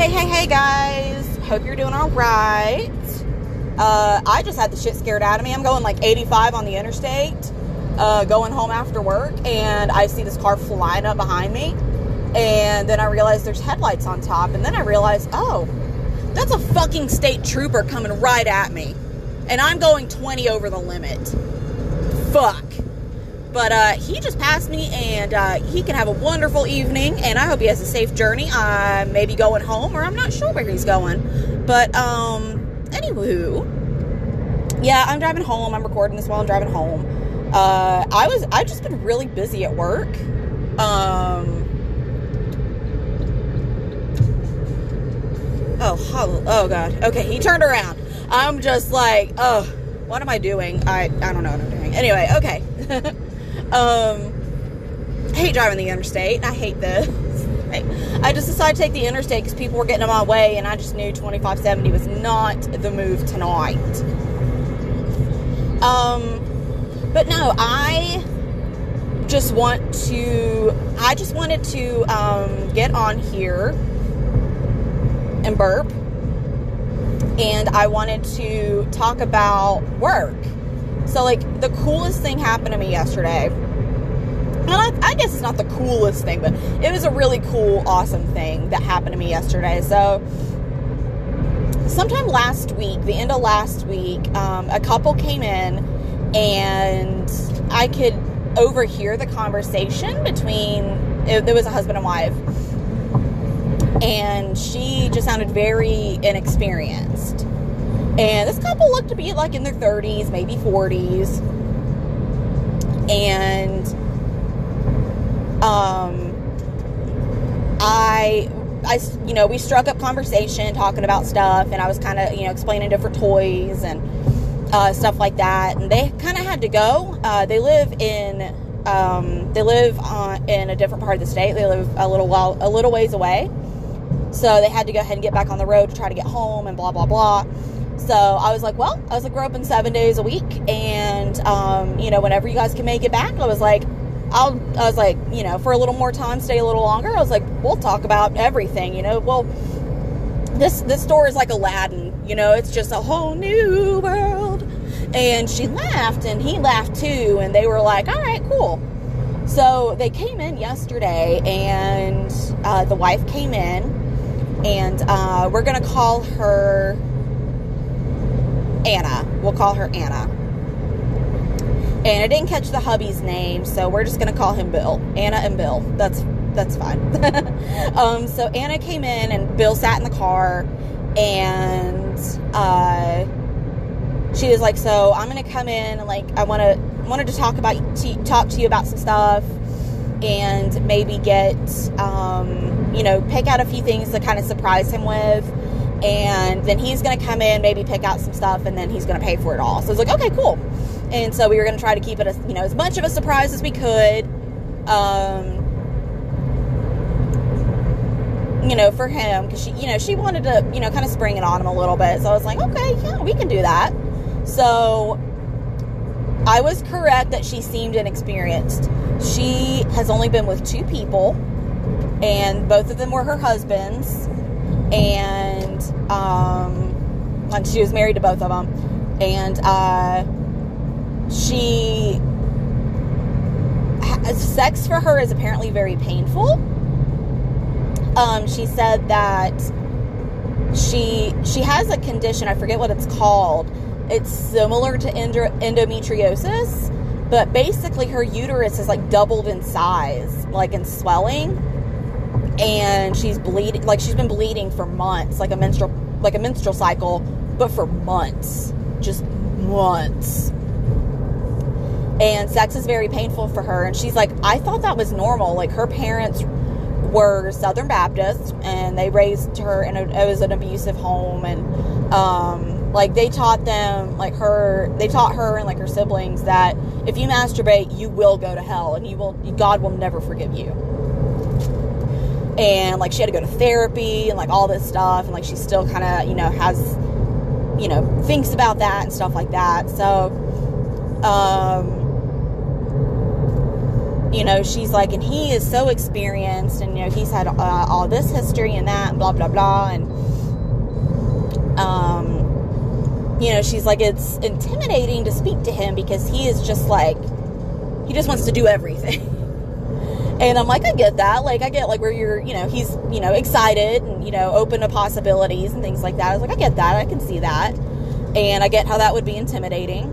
Hey, hey, hey, guys. Hope you're doing all right. Uh, I just had the shit scared out of me. I'm going like 85 on the interstate, uh, going home after work, and I see this car flying up behind me. And then I realize there's headlights on top. And then I realize, oh, that's a fucking state trooper coming right at me. And I'm going 20 over the limit. Fuck. But uh, he just passed me, and uh, he can have a wonderful evening. And I hope he has a safe journey. I may be going home, or I'm not sure where he's going. But um, anywho, yeah, I'm driving home. I'm recording this while I'm driving home. Uh, I was I've just been really busy at work. Um, oh, oh god. Okay, he turned around. I'm just like, oh, what am I doing? I I don't know what I'm doing. Anyway, okay. um, I hate driving the interstate. I hate this. I just decided to take the interstate because people were getting in my way, and I just knew 2570 was not the move tonight. Um, but no, I just want to. I just wanted to um, get on here and burp, and I wanted to talk about work. So, like, the coolest thing happened to me yesterday I, I guess it's not the coolest thing, but it was a really cool, awesome thing that happened to me yesterday. So, sometime last week, the end of last week, um, a couple came in and I could overhear the conversation between, it, was a husband and wife. And she just sounded very inexperienced. And this couple looked to be like in their 30s, maybe 40s. And um, I, I, you know, we struck up conversation talking about stuff, and I was kind of, you know, explaining different toys and uh, stuff like that. And they kind of had to go. Uh, they live in, um, they live on, in a different part of the state. They live a little while, a little ways away. So they had to go ahead and get back on the road to try to get home and blah blah blah. So I was like, well, I was like, we're open seven days a week, and um, you know, whenever you guys can make it back, I was like, I'll, I was like, you know, for a little more time, stay a little longer. I was like, we'll talk about everything, you know. Well, this this store is like Aladdin, you know. It's just a whole new world. And she laughed, and he laughed too, and they were like, all right, cool. So they came in yesterday, and uh, the wife came in, and uh, we're gonna call her Anna. We'll call her Anna and I didn't catch the hubby's name, so we're just gonna call him Bill. Anna and Bill. That's that's fine. um, so Anna came in, and Bill sat in the car, and uh, she was like, "So I'm gonna come in, and like I want to wanted to talk about to, talk to you about some stuff, and maybe get um, you know pick out a few things to kind of surprise him with." And then he's gonna come in, maybe pick out some stuff, and then he's gonna pay for it all. So I was like, okay, cool. And so we were going to try to keep it, as, you know, as much of a surprise as we could. Um, you know, for him, because she, you know, she wanted to, you know, kind of spring it on him a little bit. So I was like, okay, yeah, we can do that. So I was correct that she seemed inexperienced. She has only been with two people, and both of them were her husbands, and um, and she was married to both of them, and uh she sex for her is apparently very painful. Um, she said that she she has a condition. I forget what it's called. It's similar to endometriosis, but basically her uterus is like doubled in size, like in swelling, and she's bleeding. Like she's been bleeding for months, like a menstrual like a menstrual cycle, but for months, just months and sex is very painful for her and she's like i thought that was normal like her parents were southern baptist and they raised her in a, it was an abusive home and um, like they taught them like her they taught her and like her siblings that if you masturbate you will go to hell and you will god will never forgive you and like she had to go to therapy and like all this stuff. And like she still kind of you know has you know thinks about that and stuff like that. So um you know, she's like, and he is so experienced, and you know, he's had uh, all this history and that, and blah blah blah, and um, you know, she's like, it's intimidating to speak to him because he is just like, he just wants to do everything. and I'm like, I get that. Like, I get like where you're, you know, he's, you know, excited and you know, open to possibilities and things like that. I was like, I get that. I can see that, and I get how that would be intimidating.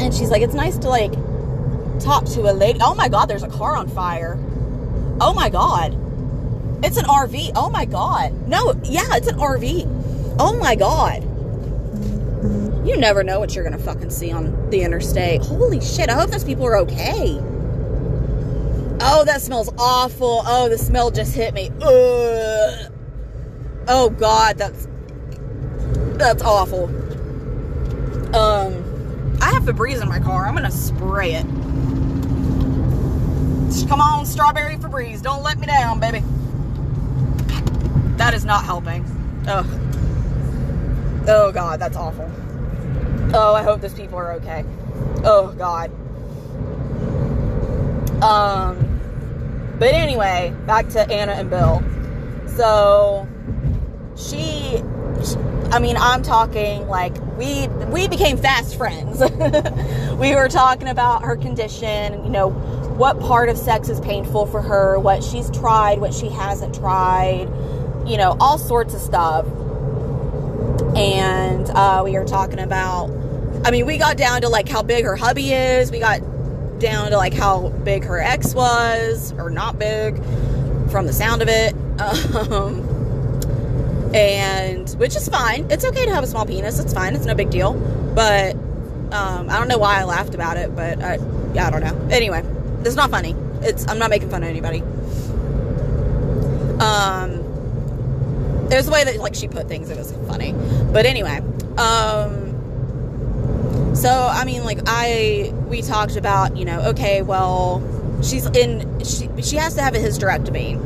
And she's like, it's nice to like talk to a lady. Oh my God, there's a car on fire. Oh my God. It's an RV. Oh my God. No, yeah, it's an RV. Oh my God. You never know what you're going to fucking see on the interstate. Holy shit. I hope those people are okay. Oh, that smells awful. Oh, the smell just hit me. Ugh. Oh God, that's that's awful. Um, I have Febreze in my car. I'm gonna spray it. Come on, strawberry Febreze. Don't let me down, baby. That is not helping. Ugh. Oh, God, that's awful. Oh, I hope those people are okay. Oh, God. Um, but anyway, back to Anna and Bill. So, she, I mean, I'm talking like we we became fast friends. we were talking about her condition, you know, what part of sex is painful for her, what she's tried, what she hasn't tried, you know, all sorts of stuff. And uh, we were talking about, I mean, we got down to like how big her hubby is. We got down to like how big her ex was, or not big, from the sound of it. Um, and which is fine. It's okay to have a small penis. It's fine. It's no big deal. But um, I don't know why I laughed about it, but I, yeah, I don't know. Anyway, it's not funny. It's I'm not making fun of anybody. Um, there's a way that like she put things. It was funny, but anyway. Um, so I mean, like I we talked about you know okay, well she's in she she has to have a hysterectomy.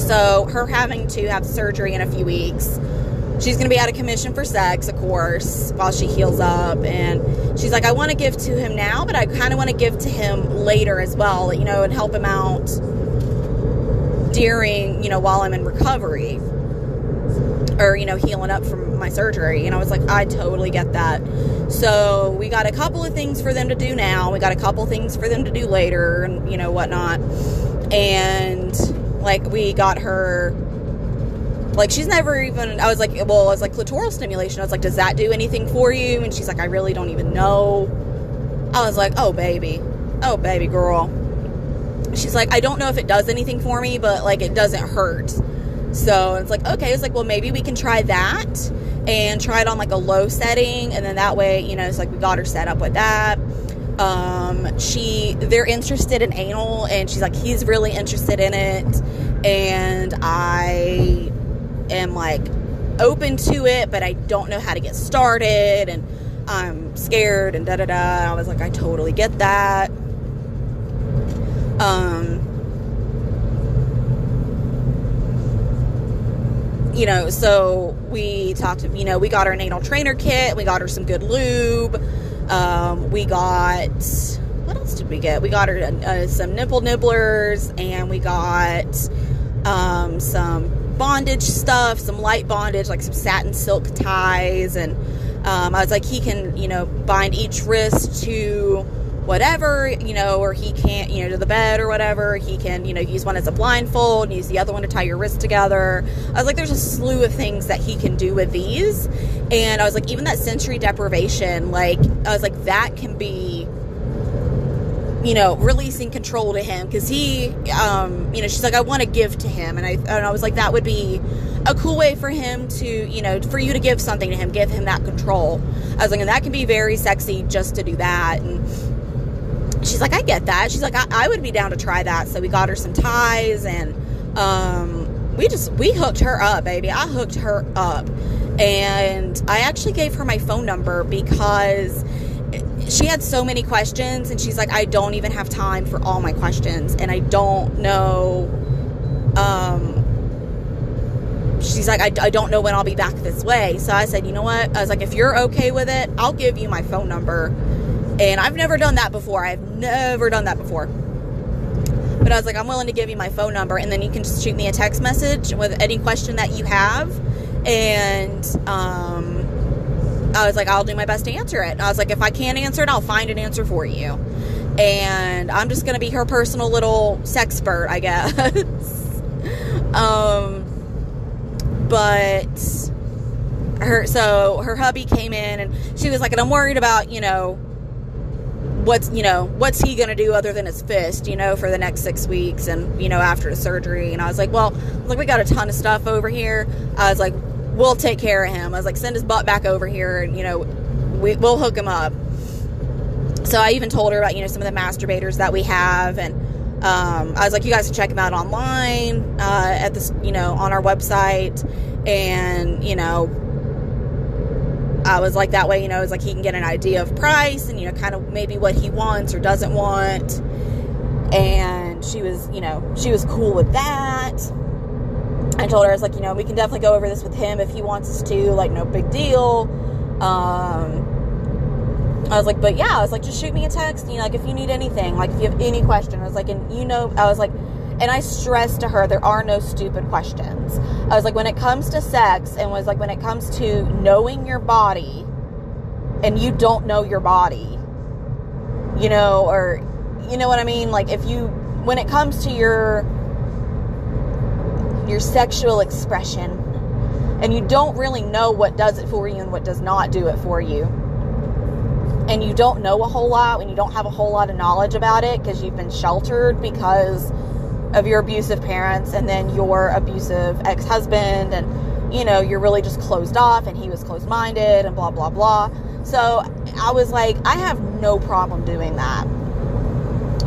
So her having to have surgery in a few weeks she's going to be out of commission for sex, of course, while she heals up. And she's like, I want to give to him now, but I kind of want to give to him later as well, you know, and help him out during, you know, while I'm in recovery or, you know, healing up from my surgery. And I was like, I totally get that. So we got a couple of things for them to do now. We got a couple things for them to do later and, you know, whatnot. And like, we got her like she's never even I was like well I was like clitoral stimulation I was like does that do anything for you and she's like I really don't even know I was like oh baby oh baby girl she's like I don't know if it does anything for me but like it doesn't hurt so it's like okay it's like well maybe we can try that and try it on like a low setting and then that way you know it's like we got her set up with that um she they're interested in anal and she's like he's really interested in it and I am like open to it, but I don't know how to get started and I'm scared and da da da. I was like, I totally get that. Um, you know, so we talked, you know, we got her an anal trainer kit, we got her some good lube, um, we got, what else did we get? We got her uh, some nipple nibblers and we got um, some bondage stuff, some light bondage, like some satin silk ties. And um, I was like, he can, you know, bind each wrist to whatever, you know, or he can't, you know, to the bed or whatever. He can, you know, use one as a blindfold, and use the other one to tie your wrist together. I was like, there's a slew of things that he can do with these. And I was like, even that sensory deprivation, like, I was like, that can be you know, releasing control to him because he, um, you know, she's like, I want to give to him, and I, and I was like, that would be a cool way for him to, you know, for you to give something to him, give him that control. I was like, and that can be very sexy just to do that, and she's like, I get that. She's like, I, I would be down to try that. So we got her some ties, and um, we just we hooked her up, baby. I hooked her up, and I actually gave her my phone number because she had so many questions and she's like i don't even have time for all my questions and i don't know um she's like I, I don't know when i'll be back this way so i said you know what i was like if you're okay with it i'll give you my phone number and i've never done that before i've never done that before But I was like, I'm willing to give you my phone number, and then you can just shoot me a text message with any question that you have. And um, I was like, I'll do my best to answer it. And I was like, if I can't answer it, I'll find an answer for you. And I'm just gonna be her personal little sexpert, I guess. um, but her so her hubby came in and she was like and i'm worried about you know what's you know what's he gonna do other than his fist you know for the next six weeks and you know after the surgery? And i was like well like we got a ton of stuff over here. I was like we'll take care of him. I was like send his butt back over here and you know we, we'll hook him up. So i even told her about you know some of the masturbators that we have and um, i was like you guys can check them out online uh, at this you know on our website. And you know I was like that way, you know, it's like he can get an idea of price and you know, kind of maybe what he wants or doesn't want. And she was, you know, she was cool with that. I told her I was like, you know, we can definitely go over this with him if he wants us to, like no big deal. Um I was like, but yeah, I was like, just shoot me a text, you know, like if you need anything, like if you have any question, I was like, and you know, I was like, and I stressed to her there are no stupid questions. I was like, when it comes to sex, and was like, when it comes to knowing your body, and you don't know your body, you know, or you know what I mean? Like, if you, when it comes to your your sexual expression, and you don't really know what does it for you and what does not do it for you, and you don't know a whole lot, and you don't have a whole lot of knowledge about it because you've been sheltered because of your abusive parents and then your abusive ex husband, and you know, you're really just closed off, and he was closed minded, and blah, blah, blah. So I was like, I have no problem doing that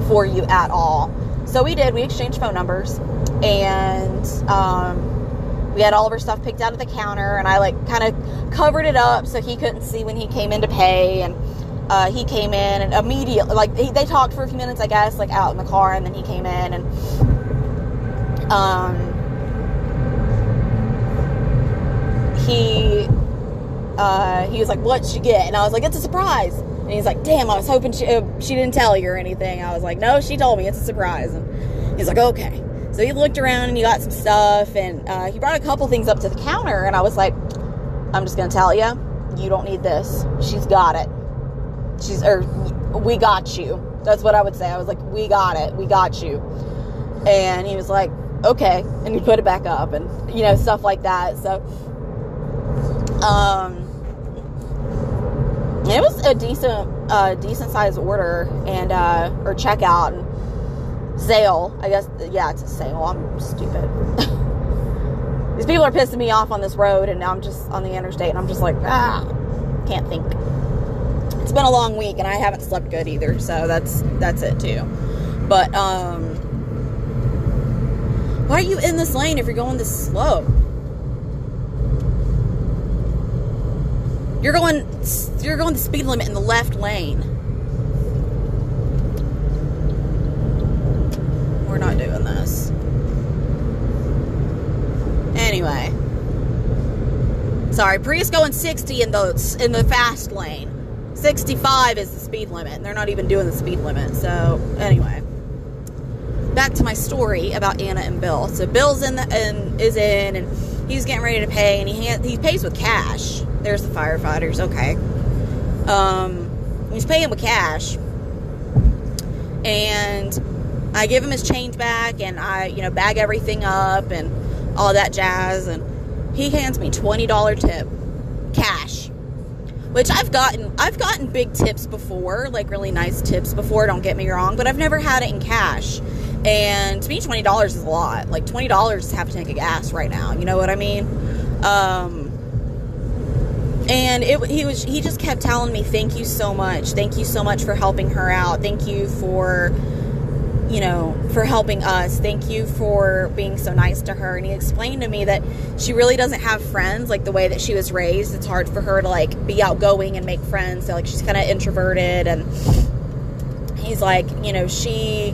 for you at all. So we did, we exchanged phone numbers, and um, we had all of our stuff picked out at the counter, and I like kind of covered it up so he couldn't see when he came in to pay, and uh, he came in and immediately like he, they talked for a few minutes i guess like out in the car and then he came in and um, he uh, he was like, "What'd she get?" And I was like, "It's a surprise." And he's like, "Damn, I was hoping she uh, she didn't tell you or anything." I was like, "No, she told me. It's a surprise." And he's like, "Okay." So he looked around and he got some stuff, and uh, he brought a couple things up to the counter, and I was like, "I'm just gonna tell you, you don't need this. She's got it. She's or we got you." That's what I would say. I was like, "We got it. We got you." And he was like, okay and you put it back up and you know stuff like that so um it was a decent uh decent sized order and uh or checkout and sale i guess yeah it's a sale i'm stupid. These people are pissing me off on this road and now i'm just on the interstate and i'm just like ah can't think. It's been a long week and i haven't slept good either so that's that's it too. But um why are you in this lane if you're going this slow? You're going you're going the speed limit in the left lane. We're not doing this. Anyway. Sorry, Prius going 60 in the in the fast lane. 65 is the speed limit, and they're not even doing the speed limit. So, anyway back to my story about Anna and Bill. So Bill's in the and is in, and he's getting ready to pay, and he he pays with cash. There's the firefighters. Okay. Um, he's paying with cash, and I give him his change back, and I you know bag everything up and all that jazz, and he hands me twenty dollar tip, cash which I've gotten I've gotten big tips before, like really nice tips before, don't get me wrong, but I've never had it in cash. And to me, twenty dollars is a lot. Like twenty dollars to have a tank of gas right now. You know what I mean? Um, and it, he was he just kept telling me, "Thank you so much. Thank you so much for helping her out. Thank you for." you know, for helping us. Thank you for being so nice to her. And he explained to me that she really doesn't have friends like the way that she was raised. It's hard for her to like be outgoing and make friends. So like she's kind of introverted and he's like, you know, she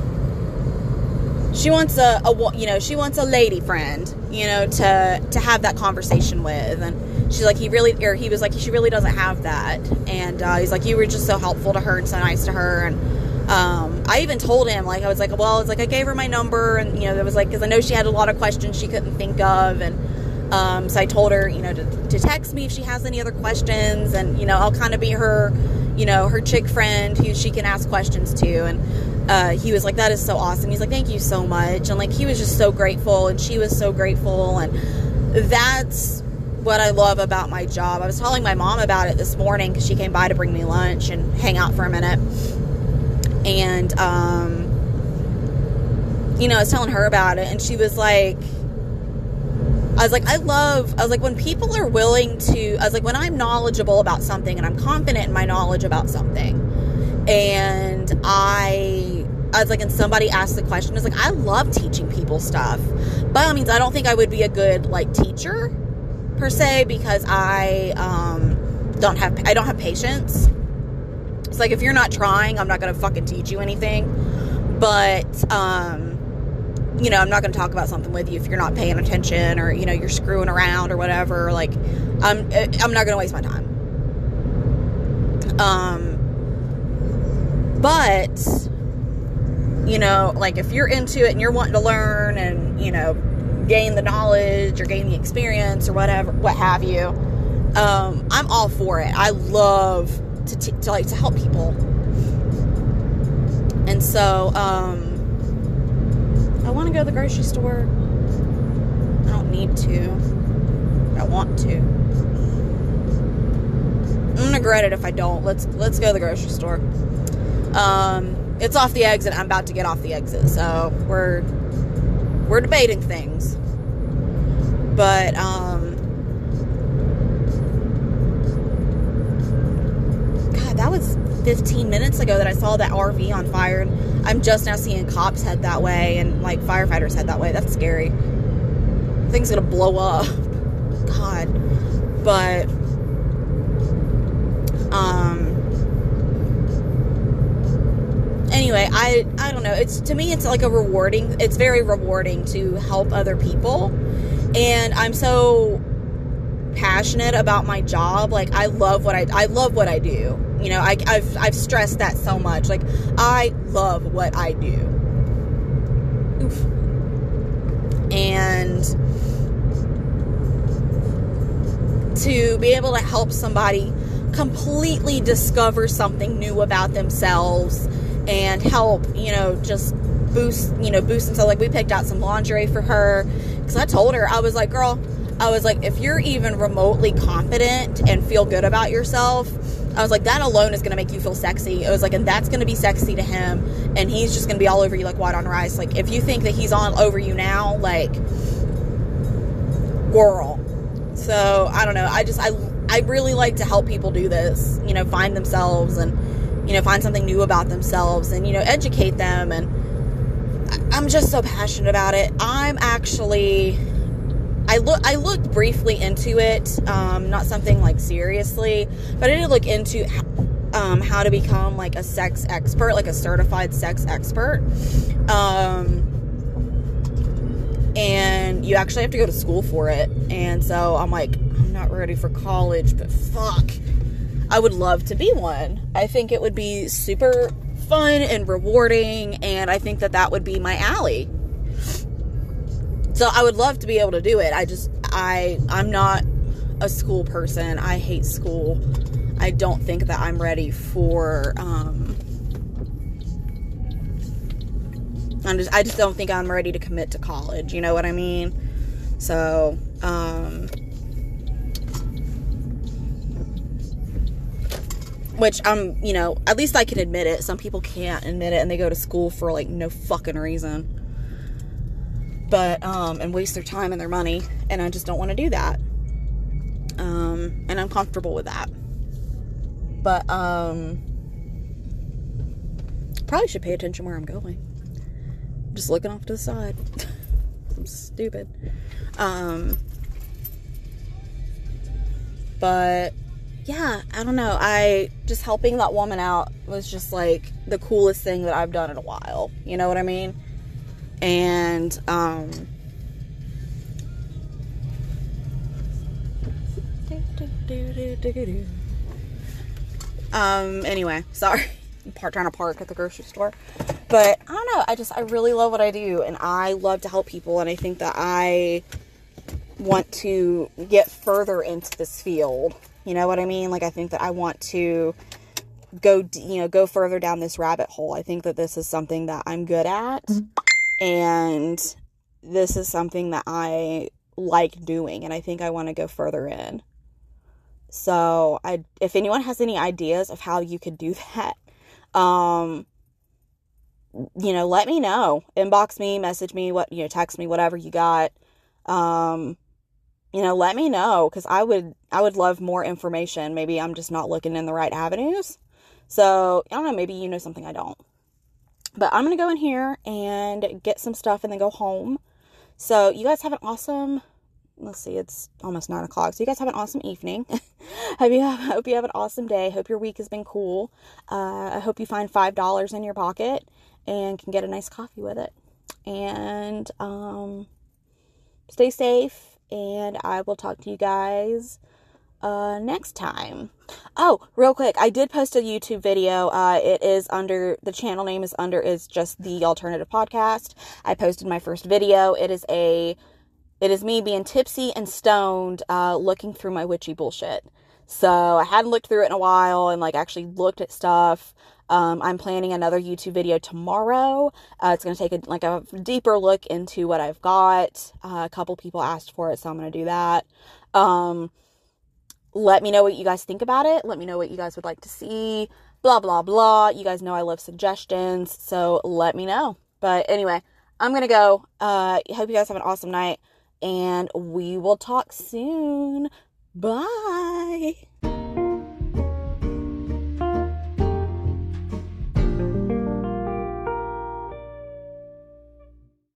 she wants a, a you know she wants a lady friend you know to to have that conversation with. And she's like he really or he was like she really doesn't have that. And uh, he's like you were just so helpful to her and so nice to her. And um, I even told him, like, I was like, well, it's like I gave her my number, and you know, it was like, because I know she had a lot of questions she couldn't think of, and um, so I told her, you know, to, to text me if she has any other questions, and you know, I'll kind of be her, you know, her chick friend who she can ask questions to, and uh, he was like, that is so awesome. He's like, thank you so much, and like, he was just so grateful, and she was so grateful, and that's what I love about my job. I was telling my mom about it this morning because she came by to bring me lunch and hang out for a minute and um, you know, I was telling her about it, and she was like, I was like, I love, I was like, when people are willing to, I was like, when I'm knowledgeable about something and I'm confident in my knowledge about something, and I, I like, and somebody asked the question, I was like, I love teaching people stuff. By all means, I don't think I would be a good, like, teacher per se because I, um, don't have, I don't have patience it's like if you're not trying, I'm not to fucking teach you anything. But um you know, I'm not to talk about something with you if you're not paying attention or you know, you're screwing around or whatever. Like I'm I'm not to waste my time. Um but you know, like if you're into it and you're wanting to learn and, you know, gain the knowledge or gain the experience or whatever, what have you, um, I'm all for it. I love to, t- to like to help people. And so, um, I want to go to the grocery store. I don't need to. I want to. I'm gonna regret it if I don't. Let's let's go to the grocery store. Um, it's off the exit. I'm about to get off the exit, so we're we're debating things. But um, God, that was 15 minutes ago that I saw that RV on fire. And I'm just now seeing cops head that way and like firefighters head that way. That's scary. Thing's gonna blow up. God. But, um, anyway, I, I don't know. It's, to me, it's like a rewarding, it's very rewarding to help other people. And I'm so passionate about my job. Like I love what I I love what I do. You know, I, I've I've stressed that so much. Like I love what I do. Oof. And to be able to help somebody completely discover something new about themselves and help, you know, just boost, you know, boost themselves. Like we picked out some lingerie for her because I told her I was like, girl I was like, if you're even remotely confident and feel good about yourself, I was like, that alone is going to make you feel sexy. It was like, and that's going to be sexy to him. And he's just going to be all over you like white on rice. Like, if you think that he's on over you now, like, girl. So, I don't know. I just, I, I really like to help people do this, you know, find themselves and, you know, find something new about themselves and, you know, educate them. And I'm just so passionate about it. I'm actually I look I looked briefly into it, um, not something like seriously, but I did look into um, how to become like a sex expert, like a certified sex expert. Um, and you actually have to go to school for it. And so I'm like, I'm not ready for college, but fuck, I would love to be one. I think it would be super fun and rewarding, and I think that that would be my alley. So I would love to be able to do it. I just I I'm not a school person. I hate school. I don't think that I'm ready for um I'm just I just don't think I'm ready to commit to college, you know what I mean? So, um which I'm, you know, at least I can admit it. Some people can't admit it and they go to school for like no fucking reason. But um, and waste their time and their money and i just don't want to do that. Um, and i'm comfortable with that. But um, probably should pay attention where i'm going. I'm just looking off to the side. I'm stupid. Um, but yeah i don't know i just helping that woman out was just like the coolest thing that i've done in a while you know what i mean and um, um anyway sorry part trying to park at the grocery store. But I don't know. I just I really love what I do, and I love to help people, and I think that I want to get further into this field. You know what I mean? Like I think that I want to go you know go further down this rabbit hole. I think that this is something that I'm good at and this is something that I like doing and I think I want to go further in. So, I if anyone has any ideas of how you could do that, um you know, let me know. Inbox me, message me, what, you know, text me whatever you got. Um you know, let me know cuz I would I would love more information. Maybe I'm just not looking in the right avenues. So, I don't know, maybe you know something I don't. But I'm going to go in here and get some stuff and then go home. So, you guys have an awesome, let's see, it's almost nine o'clock. So, you guys have an awesome evening. hope, you have, hope you have an awesome day. Hope your week has been cool. Uh, I hope you find $5 in your pocket and can get a nice coffee with it. And um, stay safe. And I will talk to you guys uh, next time. Oh, real quick, I did post a YouTube video. Uh, it is under the channel name is under is just Y'allternative podcast. I posted my first video. It is a it is me being tipsy and stoned, uh, looking through my witchy bullshit. So I hadn't looked through it in a while and like actually looked at stuff. Um, I'm planning another YouTube video tomorrow. Uh, it's going to take a, like a deeper look into what I've got. Uh, a couple people asked for it, so I'm going to do that. Um, let me know what you guys think about it. Let me know what you guys would like to see. Blah, blah, blah. You guys know I love suggestions. So let me know. But anyway, I'm going to go. Uh, hope you guys have an awesome night. And we will talk soon. Bye.